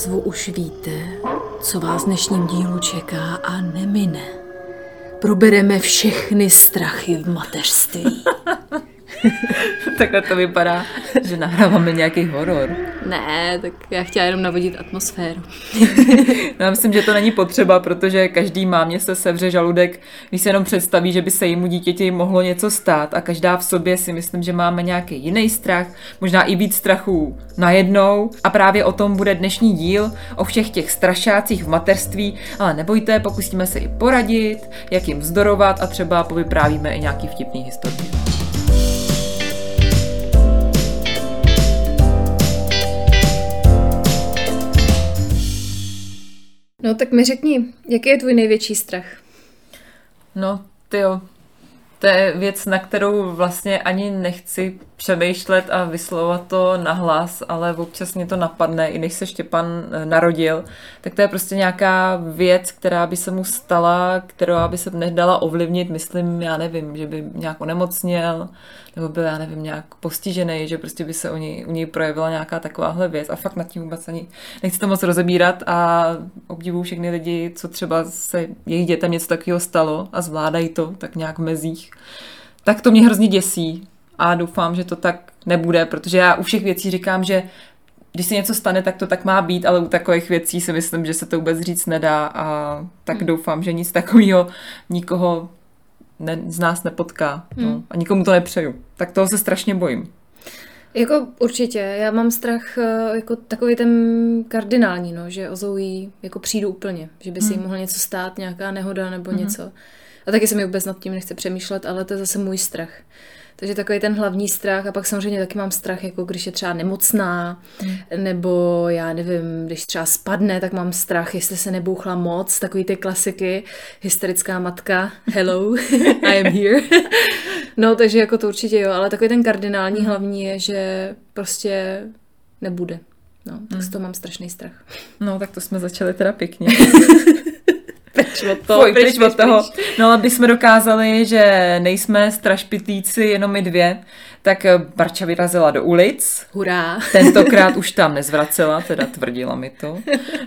Názvu už víte, co vás v dnešním dílu čeká a nemine. Probereme všechny strachy v mateřství. Takhle to vypadá, že nahráváme nějaký horor. Ne, tak já chtěla jenom navodit atmosféru. no, já myslím, že to není potřeba, protože každý mámě se sevře žaludek, když se jenom představí, že by se jejímu dítěti mohlo něco stát a každá v sobě si myslím, že máme nějaký jiný strach, možná i víc strachů najednou a právě o tom bude dnešní díl, o všech těch strašácích v materství, ale nebojte, pokusíme se i poradit, jak jim vzdorovat a třeba povyprávíme i nějaký vtipný historie. No tak mi řekni, jaký je tvůj největší strach? No, ty jo, to je věc, na kterou vlastně ani nechci přemýšlet a vyslovovat to nahlas, ale občas mě to napadne, i než se Štěpan eh, narodil, tak to je prostě nějaká věc, která by se mu stala, která by se nedala ovlivnit, myslím, já nevím, že by nějak onemocněl, nebo byl, já nevím, nějak postižený, že prostě by se u něj, u něj projevila nějaká takováhle věc a fakt nad tím vůbec ani nechci to moc rozebírat a obdivuju všechny lidi, co třeba se jejich dětem něco takového stalo a zvládají to tak nějak v mezích. Tak to mě hrozně děsí, a doufám, že to tak nebude, protože já u všech věcí říkám, že když se něco stane, tak to tak má být, ale u takových věcí si myslím, že se to vůbec říct nedá a tak doufám, že nic takového nikoho ne, z nás nepotká no. hmm. no, a nikomu to nepřeju. Tak toho se strašně bojím. Jako určitě, já mám strach eh, jako takový ten kardinální, no, že o Zoe jako přijdu úplně, že by si hmm. jí mohlo něco stát, nějaká nehoda nebo hmm. něco. A taky se mi vůbec nad tím nechce přemýšlet, ale to je zase můj strach. Takže takový ten hlavní strach a pak samozřejmě taky mám strach, jako když je třeba nemocná, hmm. nebo já nevím, když třeba spadne, tak mám strach, jestli se nebouchla moc, takový ty klasiky, hysterická matka, hello, I am here. no, takže jako to určitě jo, ale takový ten kardinální hmm. hlavní je, že prostě nebude. No, tak hmm. z toho mám strašný strach. No, tak to jsme začali teda pěkně. Pryč od toho, Fuj, pryč, pryč od toho. No, aby jsme dokázali, že nejsme strašpitlíci jenom my dvě, tak Barča vyrazila do ulic. Hurá. Tentokrát už tam nezvracela, teda tvrdila mi to.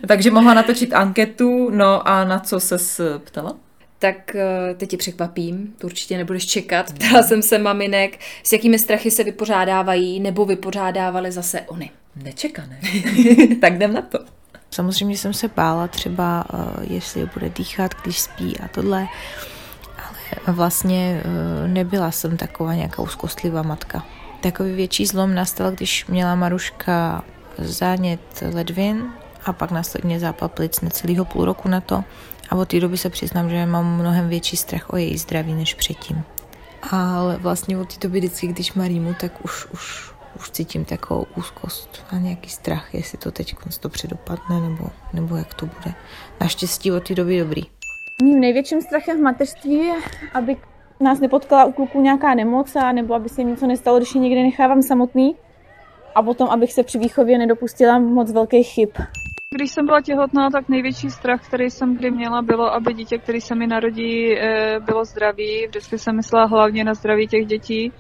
Takže mohla natočit anketu, no a na co se ptala? tak eh, teď ti překvapím, to určitě nebudeš čekat. Ptala jsem se maminek, s jakými strachy se vypořádávají nebo vypořádávaly zase oni. Nečekané. tak jdem na to. Samozřejmě jsem se bála třeba, eh, jestli bude dýchat, když spí a tohle, ale vlastně eh, nebyla jsem taková nějaká úzkostlivá matka. Takový větší zlom nastal, když měla Maruška zánět ledvin a pak následně zápal plic necelého půl roku na to. A od té doby se přiznám, že mám mnohem větší strach o její zdraví než předtím. Ale vlastně od té doby vždycky, když má rýmu, tak už, už už cítím takovou úzkost a nějaký strach, jestli to teď dobře dopadne, nebo, nebo jak to bude. Naštěstí od té doby dobrý. Mým největším strachem v mateřství je, aby nás nepotkala u kluků nějaká nemoc, a nebo aby se něco nestalo, když je někde nechávám samotný. A potom, abych se při výchově nedopustila moc velkých chyb. Když jsem byla těhotná, tak největší strach, který jsem kdy měla, bylo, aby dítě, který se mi narodí, eh, bylo zdravý. Vždycky jsem myslela hlavně na zdraví těch dětí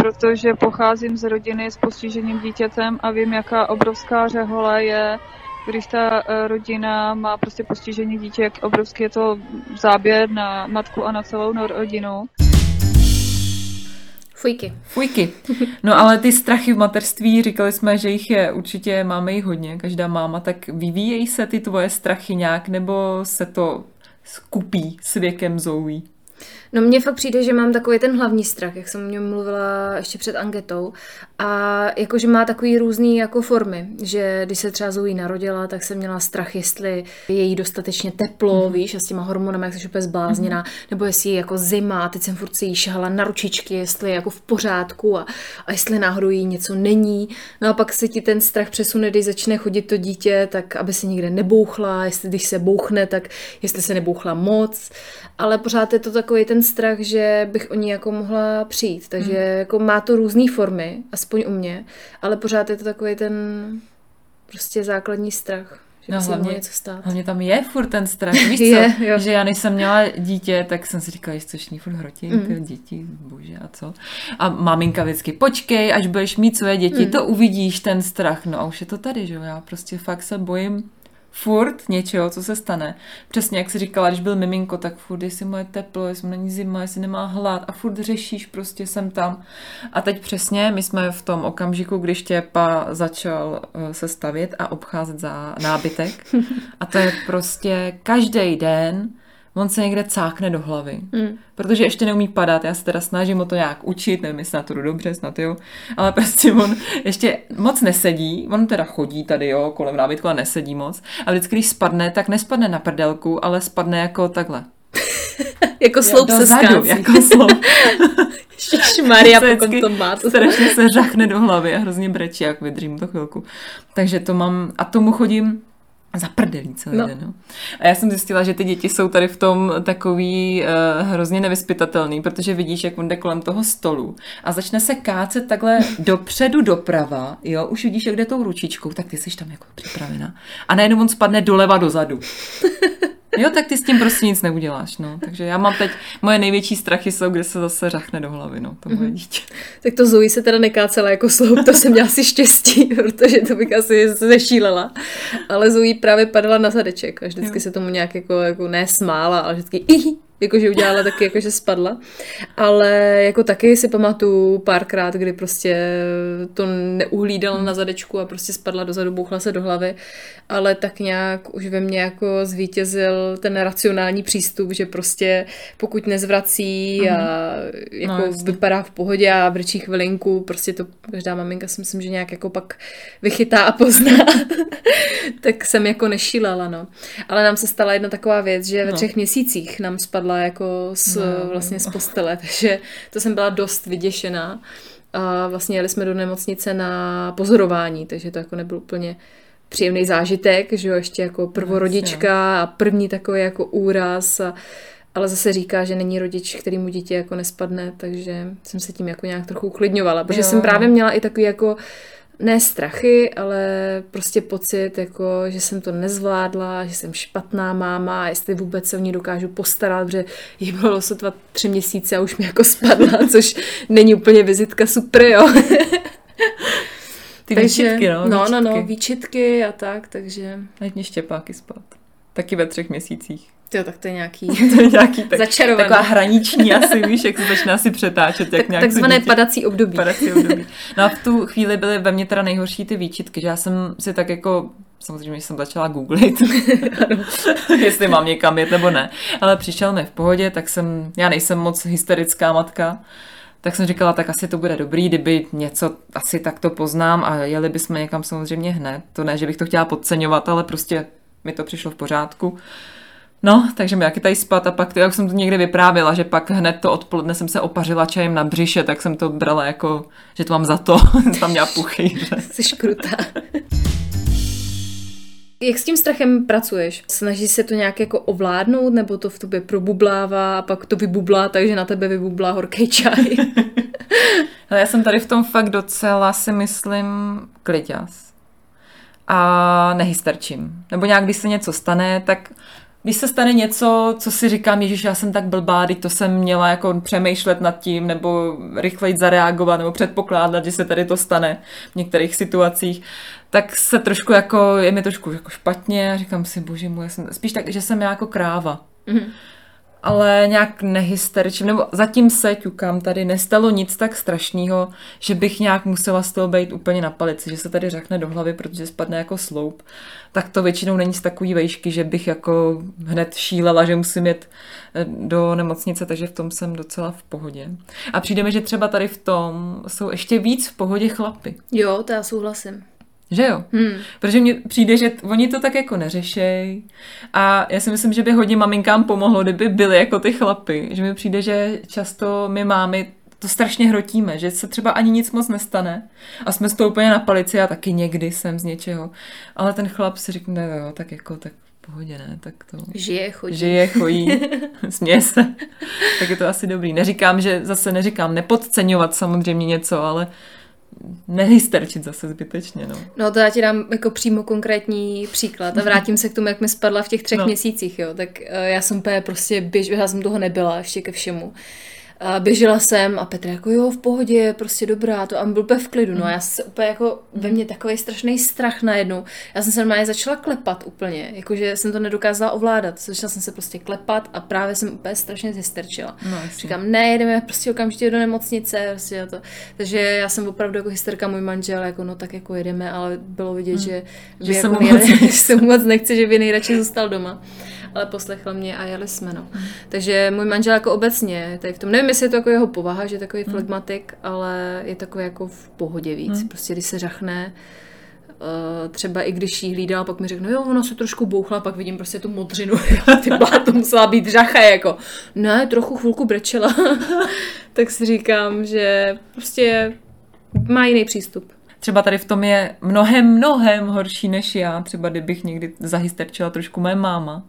protože pocházím z rodiny s postiženým dítětem a vím, jaká obrovská řehole je, když ta eh, rodina má prostě postižený dítě, jak obrovský je to záběr na matku a na celou rodinu. Fujky. Fujky. No ale ty strachy v materství, říkali jsme, že jich je určitě, máme jich hodně, každá máma, tak vyvíjejí se ty tvoje strachy nějak, nebo se to skupí s věkem zoují? No mně fakt přijde, že mám takový ten hlavní strach, jak jsem o něm mluvila ještě před anketou. A jakože má takový různý jako formy, že když se třeba Zoe narodila, tak jsem měla strach, jestli je jí dostatečně teplo, mm-hmm. víš, a s těma hormonami, jak jsi úplně zblázněná, mm-hmm. nebo jestli je jako zima, teď jsem furt si jí šahala na ručičky, jestli je jako v pořádku a, a jestli náhodou jí něco není. No a pak se ti ten strach přesune, když začne chodit to dítě, tak aby se nikde nebouchla, jestli když se bouchne, tak jestli se nebouchla moc, ale pořád je to takový ten strach, že bych o ní jako mohla přijít, takže mm. jako má to různé formy, aspoň u mě, ale pořád je to takový ten prostě základní strach. Že no, hlavně, něco stát. hlavně tam je furt ten strach. Víš co? je, jo. Že já než jsem měla dítě, tak jsem si říkala, že což ní furt hrotí, mm. děti, bože a co. A maminka vždycky, počkej, až budeš mít své děti, mm. to uvidíš, ten strach. No a už je to tady, že jo. Já prostě fakt se bojím furt něčeho, co se stane. Přesně jak jsi říkala, když byl miminko, tak furt, jestli moje teplo, jestli není zima, jestli nemá hlad a furt řešíš, prostě jsem tam. A teď přesně, my jsme v tom okamžiku, když Štěpa začal eh, se stavit a obcházet za nábytek. A to je prostě každý den on se někde cákne do hlavy. Mm. Protože ještě neumí padat, já se teda snažím o to nějak učit, nevím, jestli na to jdu dobře, snad jo, ale prostě on ještě moc nesedí, on teda chodí tady, jo, kolem nábytku a nesedí moc a vždycky, když spadne, tak nespadne na prdelku, ale spadne jako takhle. jako sloup se skácí. Jako sloup. Maria, pokud to má. To strašně se řachne do hlavy a hrozně brečí, jak vydržím to chvilku. Takže to mám, a tomu chodím za prdelí celý no. den. No. A já jsem zjistila, že ty děti jsou tady v tom takový uh, hrozně nevyspytatelný, protože vidíš, jak on jde kolem toho stolu a začne se kácet takhle dopředu doprava, jo, už vidíš, jak jde tou ručičkou, tak ty jsi tam jako připravena. A najednou on spadne doleva dozadu. Jo, tak ty s tím prostě nic neuděláš, no. Takže já mám teď, moje největší strachy jsou, kde se zase řachne do hlavy, no, to moje mhm. dítě. Tak to Zoe se teda nekácela jako sloup, to jsem měla si štěstí, protože to bych asi zešílela. Ale Zoe právě padala na zadeček a vždycky jo. se tomu nějak jako, jako nesmála, ale vždycky jakože udělala taky, jakože spadla. Ale jako taky si pamatuju párkrát, kdy prostě to neuhlídala na zadečku a prostě spadla dozadu, bouchla se do hlavy, ale tak nějak už ve mně jako zvítězil ten racionální přístup, že prostě pokud nezvrací a mhm. jako no, vypadá v pohodě a brčí chvilinku, prostě to každá maminka si myslím, že nějak jako pak vychytá a pozná, tak jsem jako nešílela, no. Ale nám se stala jedna taková věc, že ve no. třech měsících nám spadla spadla jako z, no, vlastně z postele, takže to jsem byla dost vyděšená. A vlastně jeli jsme do nemocnice na pozorování, takže to jako nebyl úplně příjemný zážitek, že jo, ještě jako prvorodička a první takový jako úraz a ale zase říká, že není rodič, který mu dítě jako nespadne, takže jsem se tím jako nějak trochu uklidňovala, protože jo. jsem právě měla i takový jako ne strachy, ale prostě pocit, jako, že jsem to nezvládla, že jsem špatná máma jestli vůbec se o ní dokážu postarat, protože jí bylo sotva tři měsíce a už mi jako spadla, což není úplně vizitka super, jo. Ty takže, výčitky, no. No, výčitky. no, no, výčitky a tak, takže... Ať mě štěpáky spát. Taky ve třech měsících. Jo, tak to je nějaký, to je nějaký tak, začarovaný. Taková hraniční asi, víš, jak se začíná si přetáčet. Jak tak, nějak takzvané dítě, padací období. Padací období. No a v tu chvíli byly ve mně teda nejhorší ty výčitky, že já jsem si tak jako samozřejmě jsem začala googlit, jestli mám někam jet nebo ne. Ale přišel mi v pohodě, tak jsem, já nejsem moc hysterická matka, tak jsem říkala, tak asi to bude dobrý, kdyby něco, asi tak to poznám a jeli bychom někam samozřejmě hned. To ne, že bych to chtěla podceňovat, ale prostě mi to přišlo v pořádku. No, takže mi taky tady spát a pak, jak jsem to někde vyprávila, že pak hned to odpoledne jsem se opařila čajem na břiše, tak jsem to brala jako, že to mám za to, tam měla puchýře. Jsi škrutá. Jak s tím strachem pracuješ? Snažíš se to nějak jako ovládnout, nebo to v tobě probublává a pak to vybublá, takže na tebe vybublá horký čaj? já jsem tady v tom fakt docela si myslím kliďas. A nehysterčím. Nebo nějak, když se něco stane, tak když se stane něco, co si říkám, Ježíš, já jsem tak blbá, teď to jsem měla jako přemýšlet nad tím, nebo rychleji zareagovat, nebo předpokládat, že se tady to stane v některých situacích, tak se trošku jako, je mi trošku jako špatně říkám si, bože můj, jsem, spíš tak, že jsem já jako kráva. Mm-hmm. Ale nějak nehysterčím, nebo zatím se ťukám tady, nestalo nic tak strašného, že bych nějak musela z toho být úplně na palici, že se tady řekne do hlavy, protože spadne jako sloup, tak to většinou není z takový vejšky, že bych jako hned šílela, že musím jet eh, do nemocnice, takže v tom jsem docela v pohodě. A přijde mi, že třeba tady v tom jsou ještě víc v pohodě chlapy. Jo, to já souhlasím. Že jo? Hmm. Protože mně přijde, že oni to tak jako neřešej a já si myslím, že by hodně maminkám pomohlo, kdyby byly jako ty chlapy. Že mi přijde, že často my mámy to strašně hrotíme, že se třeba ani nic moc nestane a jsme z toho úplně na palici a taky někdy jsem z něčeho. Ale ten chlap si řekne, jo, tak jako, tak v pohodě, ne, tak to... Žije, chodí. Žije, chojí, směje se. tak je to asi dobrý. Neříkám, že zase neříkám nepodceňovat samozřejmě něco, ale nehysterčit zase zbytečně. No. No to já ti dám jako přímo konkrétní příklad a vrátím se k tomu, jak mi spadla v těch třech No. měsících, jo. Tak uh, já jsem prostě běž, já jsem toho nebyla ještě ke všemu. A běžela jsem a Petr jako jo, v pohodě, prostě dobrá, to a byl úplně v klidu. No a já se úplně jako ve mně takový strašný strach najednou. Já jsem se normálně začala klepat úplně, jakože jsem to nedokázala ovládat. Začala jsem se prostě klepat a právě jsem úplně strašně zhysterčila. No. Říkám, ne, jedeme prostě okamžitě do nemocnice, prostě to. Takže já jsem opravdu jako hysterka, můj manžel, jako no tak jako jedeme, ale bylo vidět, že, Hmm. Že se jako že se mu moc nechce, že by nejradši zůstal doma. Ale poslechl mě a jeli jsme, no. Takže můj manžel jako obecně, tady v tom, nevím, jestli je to jako jeho povaha, že je takový Hmm. flegmatik, ale je takový jako v pohodě víc. Prostě když se řachne, Uh, třeba i když jí hlídal, pak mi řekne, no jo, ona se trošku bouchla, pak vidím prostě tu modřinu, ty blá, to musela být řacha, jako, ne, trochu chvilku brečela, tak si říkám, že prostě má jiný přístup. Třeba tady v tom je mnohem, mnohem horší než já. Třeba kdybych někdy zahysterčila trošku moje máma.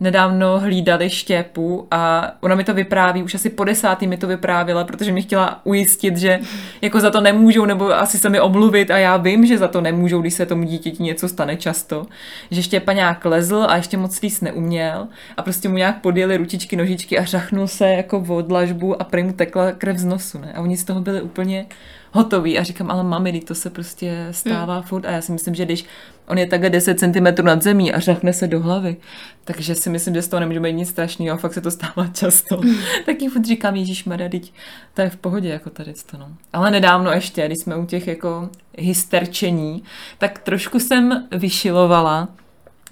Nedávno hlídali štěpu a ona mi to vypráví, už asi po desátý mi to vyprávěla, protože mi chtěla ujistit, že jako za to nemůžou, nebo asi se mi omluvit a já vím, že za to nemůžou, když se tomu dítěti něco stane často. Že štěpa nějak lezl a ještě moc líst neuměl a prostě mu nějak podjeli ručičky, nožičky a řachnul se jako v odlažbu a prý mu tekla krev z nosu. Ne? A oni z toho byli úplně hotový a říkám, ale mami, to se prostě stává hmm. furt a já si myslím, že když on je takhle 10 cm nad zemí a řachne se do hlavy, takže si myslím, že z toho nemůže být nic strašného a fakt se to stává často. Hmm. tak jí furt říkám, Ježíš teď to je v pohodě jako tady to, no. Ale nedávno ještě, když jsme u těch jako hysterčení, tak trošku jsem vyšilovala,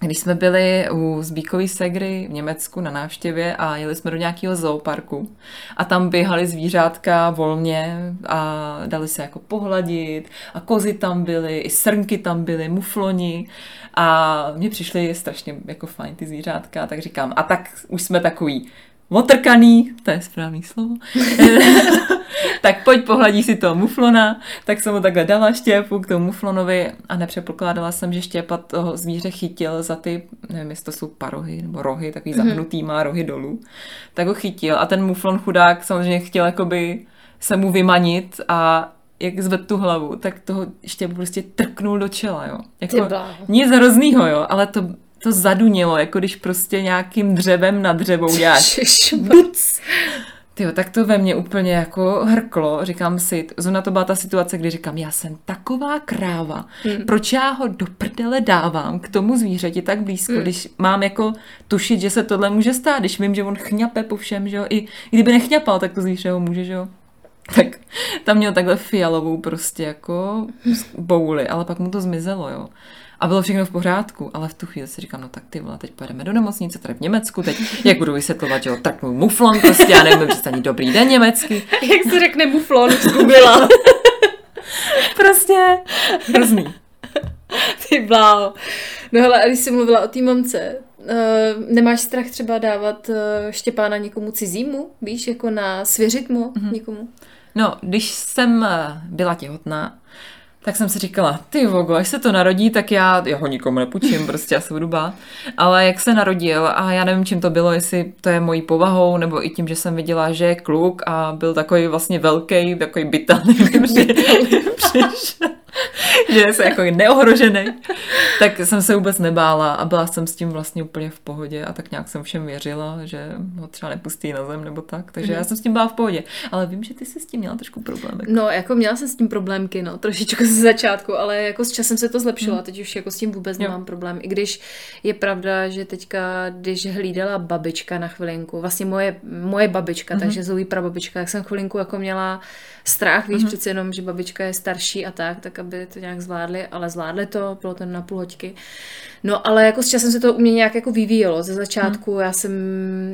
když jsme byli u Zbíkový segry v Německu na návštěvě a jeli jsme do nějakého zooparku a tam běhali zvířátka volně a dali se jako pohladit a kozy tam byly, i srnky tam byly, mufloni a mně přišly strašně jako fajn ty zvířátka, tak říkám, a tak už jsme takový otrkaný, to je správný slovo, tak pojď pohladí si toho muflona, tak jsem mu takhle dala štěpu k tomu muflonovi a nepředpokládala jsem, že štěpa toho zvíře chytil za ty, nevím, jestli to jsou parohy nebo rohy, takový mm-hmm. zahnutý, má rohy dolů, tak ho chytil a ten muflon chudák samozřejmě chtěl jakoby se mu vymanit a jak zved tu hlavu, tak toho štěpu prostě trknul do čela, jo. Jako, nic hroznýho, jo, ale to, to zadunělo, jako když prostě nějakým dřevem na dřevou děláš. Buc! Tyjo, tak to ve mně úplně jako hrklo. Říkám si, zrovna to byla ta situace, kdy říkám, já jsem taková kráva, hmm. proč já ho do prdele dávám k tomu zvířeti tak blízko, hmm. když mám jako tušit, že se tohle může stát, když vím, že on chňape po všem, že jo, i, i kdyby nechňapal, tak to zvíře ho může, že jo. Tak tam měl takhle fialovou prostě jako bouli, ale pak mu to zmizelo, jo. A bylo všechno v pořádku, ale v tu chvíli si říkám, no tak ty vole, teď pojedeme do nemocnice, tady v Německu, teď jak budu vysvětlovat, že jo, tak můj muflon, prostě já nevím říct ani dobrý den německy. Jak se řekne muflon, zgubila. Prostě hrozný. Ty bláho. No hele, a když jsi mluvila o té mamce, uh, nemáš strach třeba dávat uh, Štěpána někomu cizímu, víš, jako na svěřit mu mm-hmm. někomu? No, když jsem eh, byla těhotná, tak jsem si říkala, ty vogo, až se to narodí, tak já, já ho nikomu nepůjčím, prostě já se budu bát. Ale jak se narodil a já nevím, čím to bylo, jestli to je mojí povahou, nebo i tím, že jsem viděla, že je kluk a byl takový vlastně velký, takový bytelný, přišel, že je se jako neohrožený. tak jsem se vůbec nebála a byla jsem s tím vlastně úplně v pohodě a tak nějak jsem všem věřila, že ho třeba nepustí na zem nebo tak, takže mm. já jsem s tím byla v pohodě. Ale vím, že ty jsi s tím měla trošku problém. No, jako měla jsem s tím problémky, no, trošičku ze začátku, ale jako s časem se to zlepšilo mm. a teď už jako s tím vůbec jo. nemám problém. I když je pravda, že teďka, když hlídala babička na chvilinku, vlastně moje, moje babička, mm. takže Zoe prababička, tak jsem chvilinku jako měla strach, víš, mm. přece jenom, že babička je starší a tak, tak aby to nějak zvládli, ale zvládli to, bylo to na půl hoďky. No ale jako s časem se to u mě nějak jako vyvíjelo. Ze začátku hmm. já jsem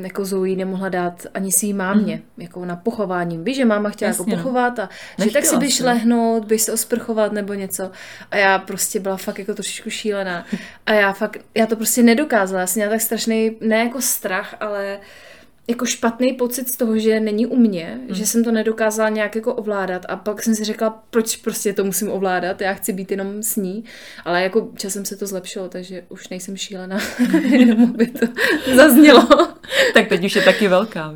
jako Zoe nemohla dát ani svý mámě, hmm. jako na pochování. Víš, že máma chtěla jako Jasně, jako pochovat a že tak si běž lehnout, běž se osprchovat nebo něco. A já prostě byla fakt jako trošičku šílená. A já fakt, já to prostě nedokázala. Já jsem měla tak strašný, ne jako strach, ale jako špatný pocit z toho, že není u mě, hmm. že jsem to nedokázala nějak jako ovládat a pak jsem si řekla, proč prostě to musím ovládat, já chci být jenom s ní, ale jako časem se to zlepšilo, takže už nejsem šílená, jenom aby to zaznělo. tak teď už je taky velká,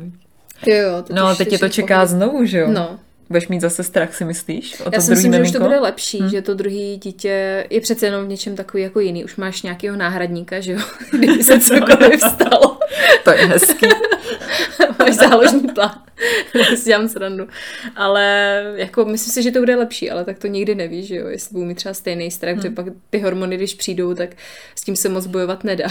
Jo, jo. Teď no, teď je to čeká pohodě. znovu, že jo? No. Budeš mít zase strach, si myslíš? O Já si myslím, miminko? že už to bude lepší, hmm. že to druhý dítě je přece jenom v něčem takový jako jiný. Už máš nějakého náhradníka, že jo? Kdyby se cokoliv stalo. to je hezký. máš záložní plán. si dělám srandu. Ale jako myslím si, že to bude lepší, ale tak to nikdy nevíš, že jo? Jestli budu mít třeba stejný strach, hmm. že pak ty hormony, když přijdou, tak s tím se moc bojovat nedá.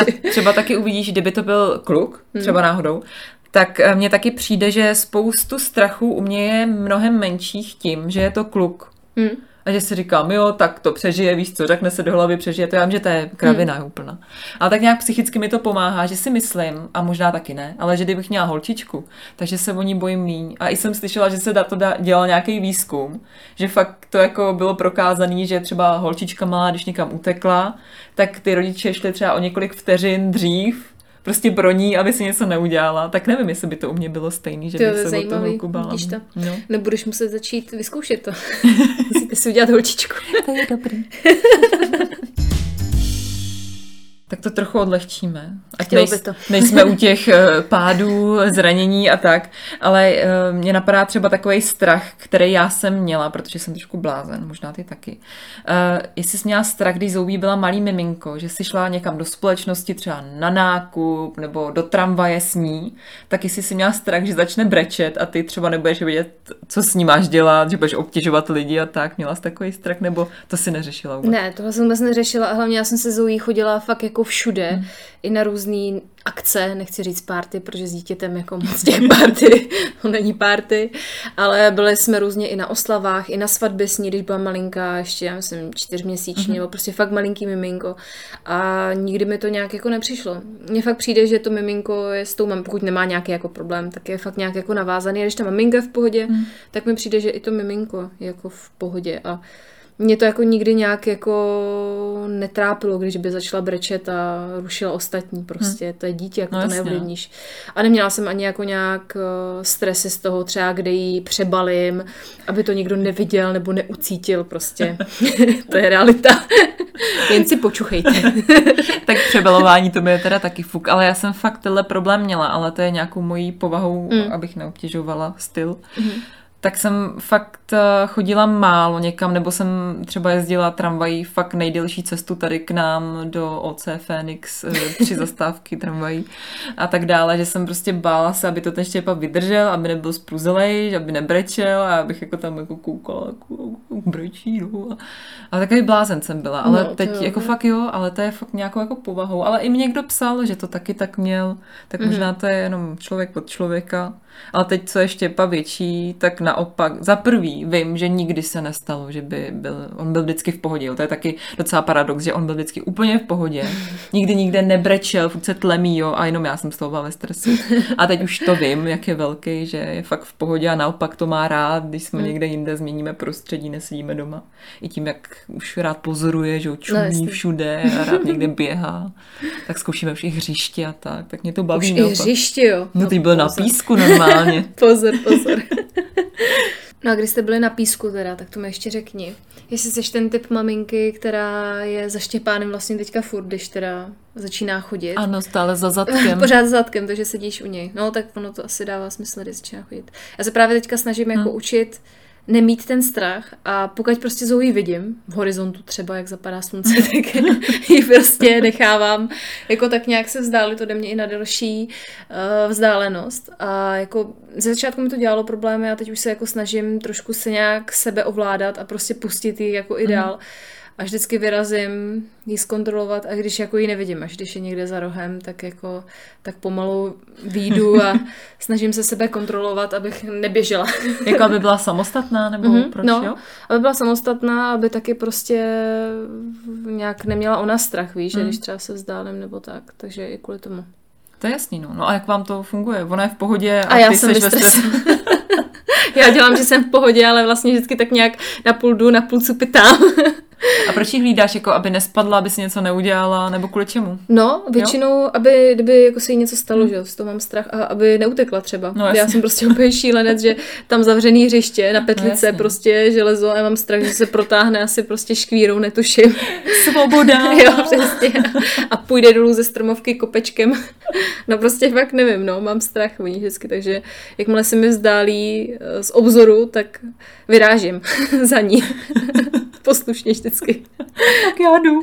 A třeba taky uvidíš, kdyby to byl kluk, hmm. třeba náhodou, tak eh, mně taky přijde, že spoustu strachů u mě je mnohem menších tím, že je to kluk. Hmm. A že si říkám, jo, tak to přežije, víš co, řekne se do hlavy, přežije, to já vím, že to je kravina hmm. úplná. Ale tak nějak psychicky mi to pomáhá, že si myslím, a možná taky ne, ale že kdybych měla holčičku, takže se o ní bojím míň. A i jsem slyšela, že se to dělal nějaký výzkum, že fakt to jako bylo prokázané, že třeba holčička malá, když někam utekla, tak ty rodiče šli třeba o několik vteřin dřív, prostě broní, aby si něco neudělala, tak nevím, jestli by to u mě bylo stejný, že to bych se zajímavý, o toho bála. To. No. Nebudeš muset začít vyzkoušet to. Musíte si udělat holčičku. to je dobrý. tak to trochu odlehčíme. Ať nejs, to. nejsme u těch uh, pádů, zranění a tak, ale uh, mě napadá třeba takový strach, který já jsem měla, protože jsem trošku blázen, možná ty taky. Uh, jestli jsi měla strach, když Zoubí byla malý miminko, že jsi šla někam do společnosti, třeba na nákup nebo do tramvaje s ní, tak jestli jsi měla strach, že začne brečet a ty třeba nebudeš vědět, co s ní máš dělat, že budeš obtěžovat lidi a tak. Měla jsi takový strach nebo to si neřešila vůbec? Ne, tohle jsem vůbec neřešila a hlavně já jsem se Zoe chodila fakt jako všude, hmm. i na různé akce, nechci říct party, protože s dítětem jako moc těch party, to není party, ale byli jsme různě i na oslavách, i na svatbě s ní, když byla malinká, ještě já myslím čtyřměsíčně, mm-hmm. nebo prostě fakt malinký miminko a nikdy mi to nějak jako nepřišlo. Mně fakt přijde, že to miminko je s tou mam, pokud nemá nějaký jako problém, tak je fakt nějak jako navázaný a když ta maminka je v pohodě, mm. tak mi přijde, že i to miminko je jako v pohodě a mě to jako nikdy nějak jako netrápilo, když by začala brečet a rušila ostatní prostě. Hmm. To je dítě, jako no, to neovlivníš. A neměla jsem ani jako nějak eh, stresy z toho třeba, kde jí přebalím, aby to někdo neviděl nebo neucítil prostě. to je realita. Jen si počuchejte. tak přebalování to by je teda taky fuk, ale já jsem fakt tenhle problém měla, ale to je nějakou mojí povahou, mm. abych neobtěžovala styl. Mm tak jsem fakt eh, chodila málo někam, nebo jsem třeba jezdila tramvají fakt nejdelší cestu tady k nám do OC Phoenix, eh, tři zastávky tramvají a tak dále, že jsem prostě bála se, aby to ten štěpa vydržel, aby nebyl spruzelej, aby nebrečel a abych jako tam jako koukala, jako brečí, no. A takový blázen jsem byla, ale no, teď jo, jako fakt jo, ale to je fakt nějakou jako povahou, ale i mě někdo psal, že to taky tak měl, tak mm-hmm. možná to je jenom člověk od člověka. Ale teď, co je štěpa větší, tak naopak, za prvý vím, že nikdy se nestalo, že by byl, on byl vždycky v pohodě. Jo. To je taky docela paradox, že on byl vždycky úplně v pohodě. Nikdy nikde nebrečel, furt se tlemí, jo, a jenom já jsem z toho byla ve stresu. A teď už to vím, jak je velký, že je fakt v pohodě a naopak to má rád, když jsme hmm. někde jinde, změníme prostředí, nesedíme doma. I tím, jak už rád pozoruje, že čumí no, všude a rád někde běhá. Tak zkoušíme už i hřiště a tak, tak mě to baví. Už i hřiště, jo. No, teď byl na písku normálně. pozor, pozor. No a když jste byli na písku teda, tak to mi ještě řekni. Jestli jsi ten typ maminky, která je za Štěpánem vlastně teďka furt, když teda začíná chodit. Ano, stále za zadkem. Pořád za zadkem, takže sedíš u něj. No tak ono to asi dává smysl, když začíná chodit. Já se právě teďka snažím jako hmm. učit nemít ten strach a pokud prostě Zoe vidím v horizontu třeba, jak zapadá slunce, tak ji prostě nechávám. Jako tak nějak se vzdálit ode mě i na delší uh, vzdálenost. A jako ze začátku mi to dělalo problémy a teď už se jako snažím trošku se nějak sebe ovládat a prostě pustit ji jako ideál. Mm a vždycky vyrazím ji zkontrolovat a když jako ji nevidím, až když je někde za rohem, tak jako tak pomalu výjdu a snažím se sebe kontrolovat, abych neběžela. jako aby byla samostatná, nebo mm-hmm, proč, no, jo? aby byla samostatná, aby taky prostě nějak neměla ona strach, víš, mm. že když třeba se vzdálím nebo tak, takže i kvůli tomu. To je jasný, no. No a jak vám to funguje? Ona je v pohodě a, a já ty jsem seš ve stresu. já dělám, že jsem v pohodě, ale vlastně vždycky tak nějak na půl jdu, na půl cupitám. A proč ji hlídáš, jako aby nespadla, aby si něco neudělala, nebo kvůli čemu? No, většinou, jo? aby kdyby jako se jí něco stalo, hmm. že z toho mám strach, a aby neutekla třeba. No, já jsem prostě úplně šílenec, že tam zavřený hřiště na petlice, no, prostě železo a já mám strach, že se protáhne asi prostě škvírou, netuším. Svoboda! jo, přesně. A půjde dolů ze stromovky kopečkem. no prostě fakt nevím, no, mám strach ní vždycky, takže jakmile se mi vzdálí z obzoru, tak vyrážím za ní. Poslušně vždycky. tak já jdu.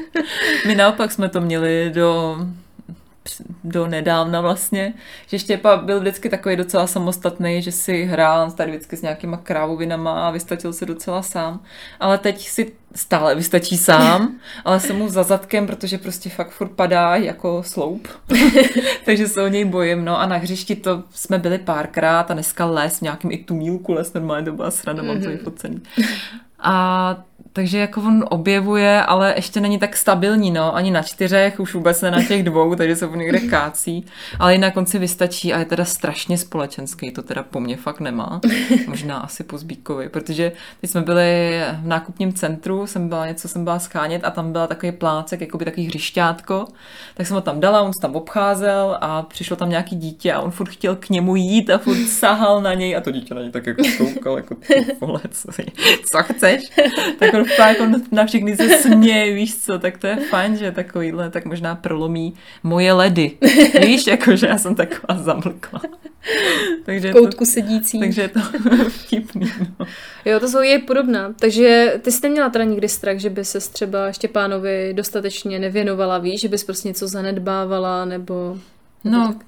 My naopak jsme to měli do do nedávna vlastně, že Štěpa byl vždycky takový docela samostatný, že si hrál tady vždycky s nějakýma krávovinama a vystačil se docela sám. Ale teď si stále vystačí sám, ale jsem mu za zadkem, protože prostě fakt furt padá jako sloup. Takže se o něj bojím. No a na hřišti to jsme byli párkrát a dneska les v nějakým i tumílku les, normálně to byla sranda, mám to vyfocený. A takže jako on objevuje, ale ještě není tak stabilní, no, ani na čtyřech, už vůbec ne na těch dvou, takže se on někde kácí, ale i na konci vystačí a je teda strašně společenský, to teda po mně fakt nemá, možná asi po Zbíkovi, protože teď jsme byli v nákupním centru, jsem byla něco, jsem byla schánět a tam byla takový plácek, jako by takový hřišťátko, tak jsem ho tam dala, on se tam obcházel a přišlo tam nějaký dítě a on furt chtěl k němu jít a furt sahal na něj a to dítě na něj tak jako koukal, jako ty vole, co, co chceš? Tak on fakt jako na všechny se směje, víš co, tak to je fajn, že takovýhle tak možná prolomí moje ledy. Víš, jakože já jsem taková zamlkla. takže koutku to, sedící. Takže je to vtipný. No. Jo, to jsou je podobná. Takže ty jsi neměla teda nikdy strach, že by se třeba Štěpánovi dostatečně nevěnovala, víš, že bys prostě něco zanedbávala, nebo... nebo no, tak?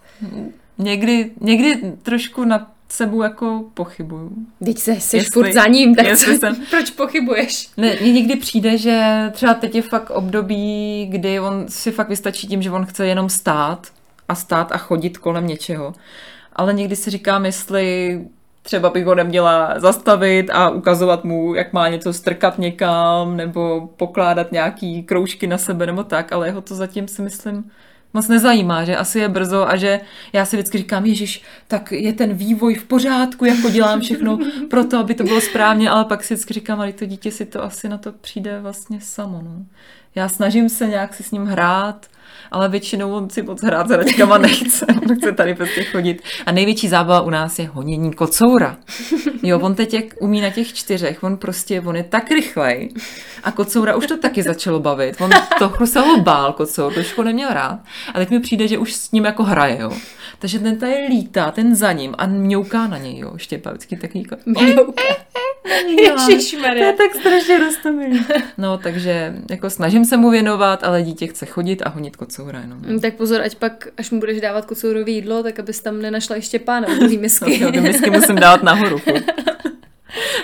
někdy, někdy trošku na sebou jako pochybuju. Teď se jsi jestli, furt za ním, tak co, jsem... proč pochybuješ? Ne, mně někdy přijde, že třeba teď je fakt období, kdy on si fakt vystačí tím, že on chce jenom stát a stát a chodit kolem něčeho. Ale někdy si říkám, jestli třeba bych ho neměla zastavit a ukazovat mu, jak má něco strkat někam, nebo pokládat nějaký kroužky na sebe, nebo tak, ale jeho to zatím si myslím moc nezajímá, že asi je brzo a že já si vždycky říkám, Ježíš, tak je ten vývoj v pořádku, jako dělám všechno pro to, aby to bylo správně, ale pak si vždycky říkám, ale to dítě si to asi na to přijde vlastně samo. No. Já snažím se nějak si s ním hrát, ale většinou on si moc hrát s hračkama nechce. On chce tady prostě chodit. A největší zábava u nás je honění kocoura. Jo, on teď jak umí na těch čtyřech, on prostě, on je tak rychlej. A kocoura už to taky začalo bavit. On trochu se ho bál kocour, trošku neměl rád. A teď mi přijde, že už s ním jako hraje, jo. Takže ten tady lítá, ten za ním a mňouká na něj, jo. Štěpa vždycky taky jako... Mňouká. Ježišmarja. To je tak strašně roztomilý. No, takže jako snažím se mu věnovat, ale dítě chce chodit a honit kocoura jenom. No. Tak pozor, ať pak, až mu budeš dávat kocourový jídlo, tak abys tam nenašla ještě pána u misky. no, misky musím dávat nahoru.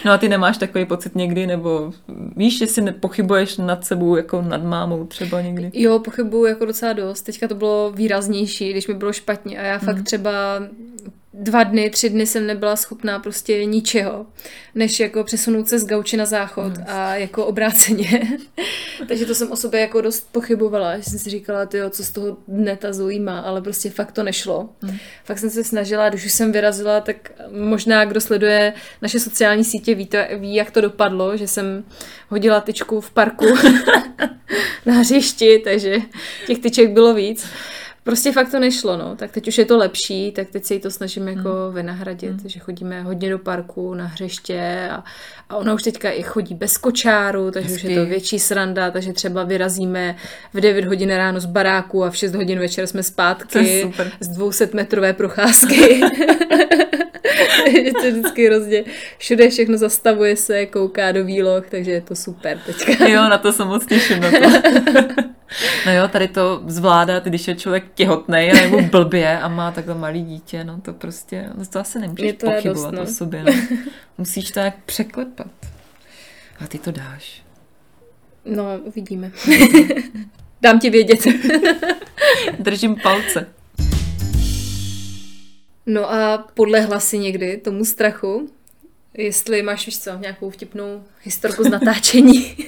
No a ty nemáš takový pocit někdy, nebo víš, že si nepochybuješ nad sebou jako nad mámou třeba někdy? Jo, pochybuju jako docela dost. Teďka to bylo výraznější, když mi bylo špatně a já fakt mm. třeba dva dny, tři dny jsem nebyla schopná prostě ničeho, než jako přesunout se z gauče na záchod mm. a jako obráceně. Takže to jsem o sobě jako dost pochybovala, že jsem si říkala, tyjo, co z toho dne ta má, ale prostě fakt to nešlo. Mm. Fakt jsem se snažila, když už jsem vyrazila, tak možná kdo sleduje naše sociální sítě ví, to, ví jak to dopadlo, že jsem hodila tyčku v parku na hřišti, takže těch tyček bylo víc. Prostě fakt to nešlo, no. Tak teď už je to lepší, tak teď se jí to snažím jako hmm. vynahradit, hmm. že chodíme hodně do parku, na hřeště a, a ona už teďka i chodí bez kočáru, takže Hezky. už je to větší sranda, takže třeba vyrazíme v 9 hodin ráno z baráku a v 6 hodin večer jsme zpátky z 200 metrové procházky. je to vždycky hrozně, všude všechno zastavuje se, kouká do výloh, takže je to super teďka. Jo, na to jsem moc těším na to. No jo, tady to zvládá, když je člověk těhotný nebo blbě a má takhle malý dítě, no to prostě, no to asi nemůžeš Je to pochybovat radost, no. o sobě, no. Musíš to jak překlepat. A ty to dáš. No, uvidíme. Dám ti vědět. Držím palce. No a podlehla si někdy tomu strachu, jestli máš, víš co, nějakou vtipnou historku z natáčení.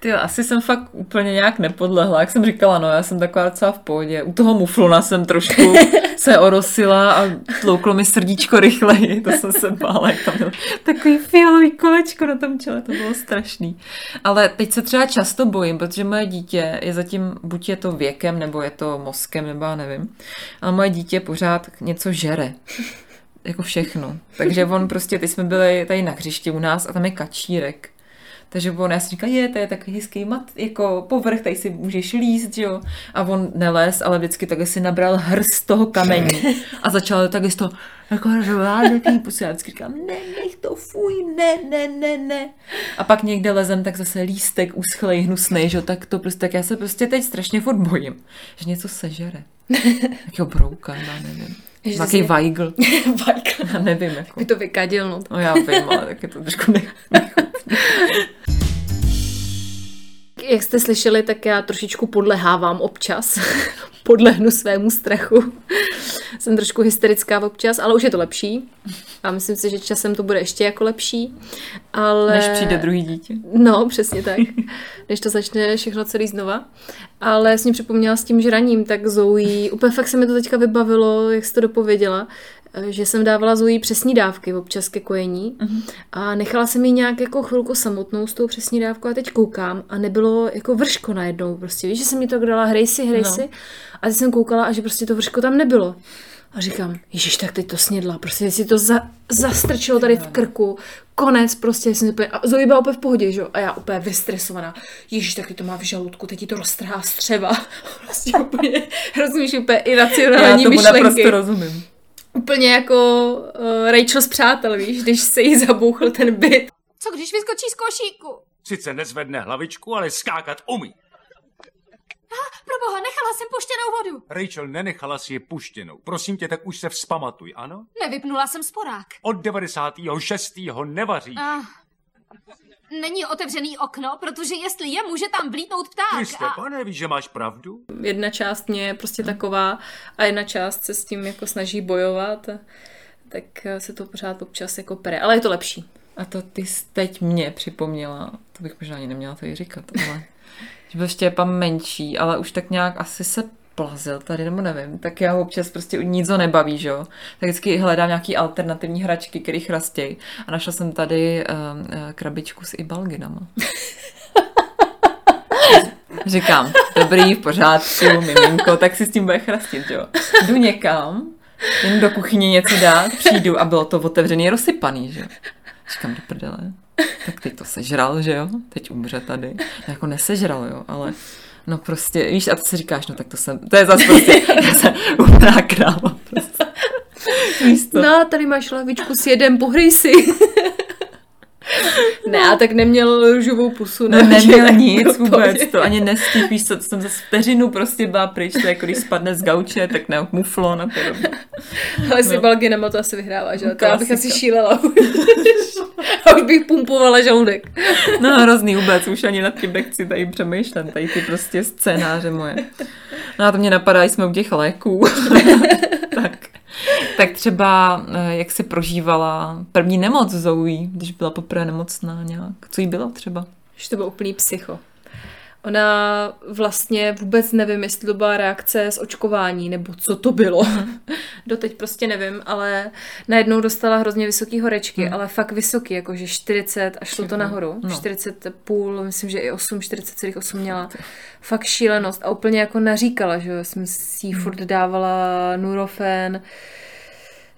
Ty asi jsem fakt úplně nějak nepodlehla, jak jsem říkala, no já jsem taková docela v pohodě. U toho muflona jsem trošku se orosila a tlouklo mi srdíčko rychleji, to jsem se bála, jak tam byl takový fialový kolečko na tom čele, to bylo strašný. Ale teď se třeba často bojím, protože moje dítě je zatím, buď je to věkem, nebo je to mozkem, nebo já nevím, ale moje dítě pořád něco žere jako všechno. Takže on prostě, teď jsme byli tady na hřišti u nás a tam je kačírek. Takže on, já jsem říkala, je, to je takový hezký mat, jako povrch, tady si můžeš líst, že jo. A on neles, ale vždycky takhle si nabral hrst toho kamení a začal z toho, jako řvát do té pusy. A vždycky říkám, ne, nech to, fuj, ne, ne, ne, ne. A pak někde lezem, tak zase lístek uschlej, hnusnej, že jo, tak to prostě, tak já se prostě teď strašně furt bojím, že něco sežere. Jakého brouka, já nevím. Jaký si- vajgl, Vajka. já nevím, jako. By to vykadil, no. No já vím, ale tak je to trošku ne... Jak jste slyšeli, tak já trošičku podlehávám občas. Podlehnu svému strachu. Jsem trošku hysterická občas, ale už je to lepší. A myslím si, že časem to bude ještě jako lepší. Ale... Než přijde druhý dítě. No, přesně tak. Než to začne všechno celý znova. Ale jsem připomněla s tím žraním, tak Zoe, úplně fakt se mi to teďka vybavilo, jak jsi to dopověděla, že jsem dávala Zoe přesní dávky občas ke kojení a nechala jsem ji nějak jako chvilku samotnou s tou přesní dávkou a teď koukám a nebylo jako vrško najednou prostě. Víš, že jsem mi to dala, hrej si, hrej No. si a teď jsem koukala a že prostě to vrško tam nebylo. A říkám, ježiš, tak teď to snědla, prostě si to za, zastrčilo tady v krku, konec prostě, jsem úplně, a Zoe byla úplně v pohodě, že jo, a já úplně vystresovaná, ježiš, tak teď to má v žaludku, teď ti to roztrhá střeva, prostě úplně, rozumíš, úplně Já iracionální tomu myšlenky. naprosto rozumím. Úplně jako uh, Rachel z Přátel, víš, když se jí zabouchl ten byt. Co když vyskočí z košíku? Sice nezvedne hlavičku, ale skákat umí. Proboha, nechala jsem puštěnou vodu. Rachel, nenechala si je puštěnou. Prosím tě, tak už se vzpamatuj, ano? Nevypnula jsem sporák. Od 96. nevaří. Ah. Není otevřený okno, protože jestli je, může tam vlítnout pták. Kriste, A... pane, víš, že máš pravdu? Jedna část mě je prostě taková a jedna část se s tím jako snaží bojovat, tak eh, se to pořád občas jako pere, ale je to lepší. A to ty jsi teď mě připomněla, to bych možná ani neměla tady říkat, ale že byl Štěpán menší, ale už tak nějak asi se plazil tady, nebo nevím, tak já ho občas prostě nic nebaví, že jo. Tak vždycky hledám nějaký alternativní hračky, který chrastěj. A našla jsem tady uh, krabičku s ibalginama. Říkám, dobrý, v pořádku, miminko, tak si s tím bude chrastit, jo. Jdu někam, jen do kuchyně něco dát, přijdu a bylo to otevřený, rozsypaný, že jo. Říkám, do prdele. Tak teď to sežral, že jo? Teď umře tady. Jako nesežral, jo, ale no prostě, víš, a to si říkáš, no tak to jsem, to je zase prostě, já jsem úplná kráva, prostě. Víš to? No, tady máš lavičku s jedem, pohrej si. ne, a tak neměl růžovou pusu. No ne, neměl že- nic vůbec, to ani nestihl, víš co, to jsem zase vteřinu prostě byla pryč, to jako když spadne z gauče, tak ne, muflon a podobně. Ale No. Balginama to asi vyhrává, že jo? To já bych asi šílela. a už bych pumpovala žaludek. No hrozný vůbec, už ani nad tím nechci tady přemýšlet, tady ty prostě scénáře moje. No a to mě napadá, jsme u těch léků. tak, tak třeba, eh, jak si prožívala první nemoc Zoe, když byla poprvé nemocná nějak. Co jí bylo třeba? Že to byl úplný psycho. Ona vlastně vůbec nevím, jestli to byla reakce z očkování, nebo co to bylo. Doteď prostě nevím, ale najednou dostala hrozně vysoký horečky, Hmm. ale fakt vysoký, jakože 40 a šlo to Všechno. nahoru. No. 40 půl, myslím, že i 8, 40,8 měla. Fakt šílenost a úplně jako naříkala, že jo, jsem si jí furt dávala Nurofen,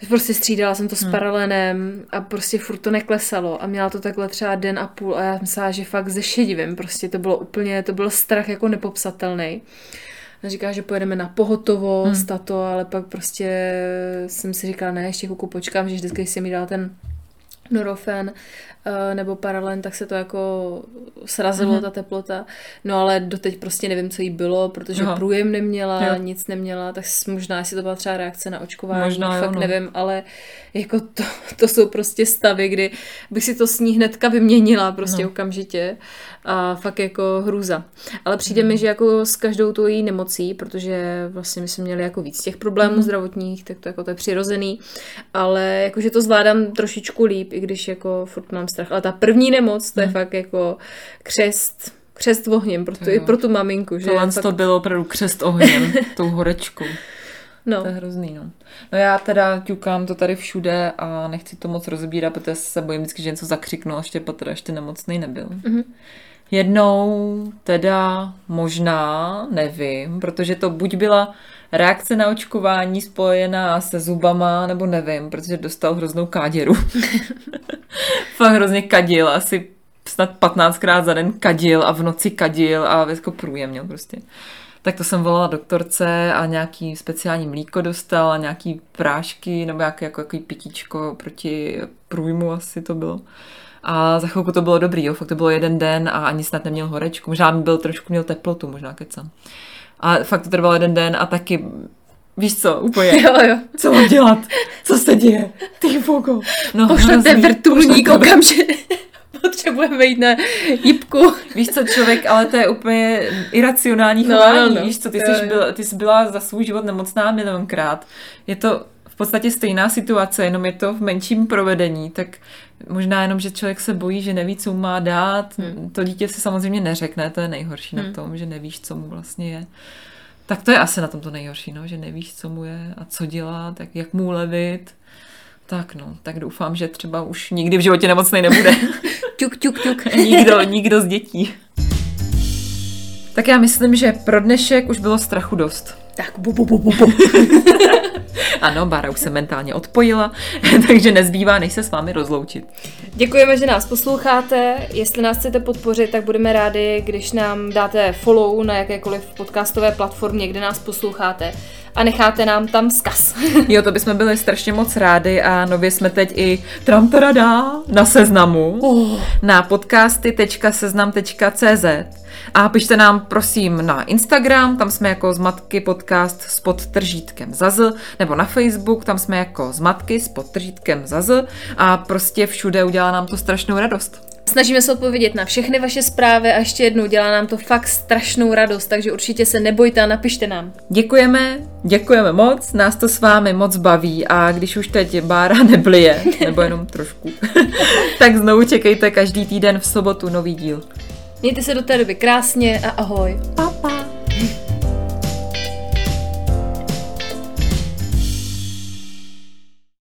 Prostě střídala jsem to s paralenem a prostě furt to neklesalo a měla to takhle třeba den a půl a já myslela, že fakt zešedivím, prostě to bylo úplně, to byl strach jako nepopsatelný. On říká, že pojedeme na pohotovost hmm. a to, ale pak prostě jsem si říkala, ne, ještě chvilku počkám, že vždycky si mi dal ten Nurofen eh, nebo Paralen, tak se to jako srazilo, mm-hmm. ta teplota. No ale doteď prostě nevím, co jí bylo, protože Aha. průjem neměla, jo. nic neměla, tak možná, jestli to byla třeba reakce na očkování, možná, fakt jo, no. nevím, ale jako to, to jsou prostě stavy, kdy bych si to s ní hnedka vyměnila prostě no. okamžitě a fakt jako hrůza. Ale přijde mm. mi, že jako s každou tou její nemocí, protože vlastně my jsme měli jako víc těch problémů mm. zdravotních, tak to jako to je přirozený, ale jakože to zvládám trošičku líp, i když jako furt mám strach. Ale ta první nemoc, to je mm. fakt jako křest, křest ohněm, proto, i pro tu maminku. Že Tohle fakt... to bylo opravdu křest ohněm, tou horečkou. No. To je hrozný, no. No já teda ťukám to tady všude a nechci to moc rozbírat, protože se bojím vždycky, že něco zakřiknu a ještě poté ještě nemocný nebyl. Mm-hmm. Jednou teda možná, nevím, protože to buď byla reakce na očkování spojená se zubama, nebo nevím, protože dostal hroznou káděru. Fakt hrozně kadil, asi snad 15krát za den kadil a v noci kadil a jako průjem měl prostě. Tak to jsem volala doktorce a nějaký speciální mlíko dostal a nějaký prášky nebo nějaký jako, jako pitíčko proti průjmu asi to bylo. A za chvilku to bylo dobrý, jo, fakt to bylo jeden den a ani snad neměl horečku. Možná byl trošku měl teplotu, možná kecam. A fakt to trvalo jeden den a taky Víš co, úplně. Jo, jo. Co mám dělat? Co se děje? Ty fogo. No, Pošlete vrtulník okamžitě. Potřebujeme jít na jipku. Víš co, člověk, ale to je úplně iracionální no, chování. No, no. Víš co, ty, jsi byla, ty jsi byla za svůj život nemocná milionkrát. Je to v podstatě stejná situace, jenom je to v menším provedení, tak možná jenom, že člověk se bojí, že neví, co mu má dát. Hmm. To dítě si samozřejmě neřekne, to je nejhorší hmm. na tom, že nevíš, co mu vlastně je. Tak to je asi na tom to nejhorší, no, že nevíš, co mu je a co dělat, tak jak mu ulevit. Tak no, tak doufám, že třeba už nikdy v životě nemocnej nebude. ťuk, ťuk, ťuk. nikdo, nikdo z dětí. Tak já myslím, že pro dnešek už bylo strachu dost. Tak bu, bu, bu, bu, bu. ano, Bára už se mentálně odpojila, takže nezbývá, než se s vámi rozloučit. Děkujeme, že nás posloucháte. Jestli nás chcete podpořit, tak budeme rádi, když nám dáte follow na jakékoliv podcastové platformě, kde nás posloucháte a necháte nám tam vzkaz. jo, to bychom byli strašně moc rádi a nově jsme teď i tramtarada na seznamu oh. na podcasty.seznam.cz a pište nám prosím na Instagram, tam jsme jako zmatky podcast s podtržítkem zazl, nebo na Facebook, tam jsme jako zmatky s podtržítkem zazl a prostě všude udělá nám to strašnou radost. Snažíme se odpovědět na všechny vaše zprávy a ještě jednou dělá nám to fakt strašnou radost, takže určitě se nebojte a napište nám. Děkujeme, děkujeme moc, nás to s vámi moc baví a když už teď Bára neblije, nebo jenom trošku, tak znovu čekejte každý týden v sobotu nový díl. Mějte se do té doby krásně a ahoj. Pa, pa.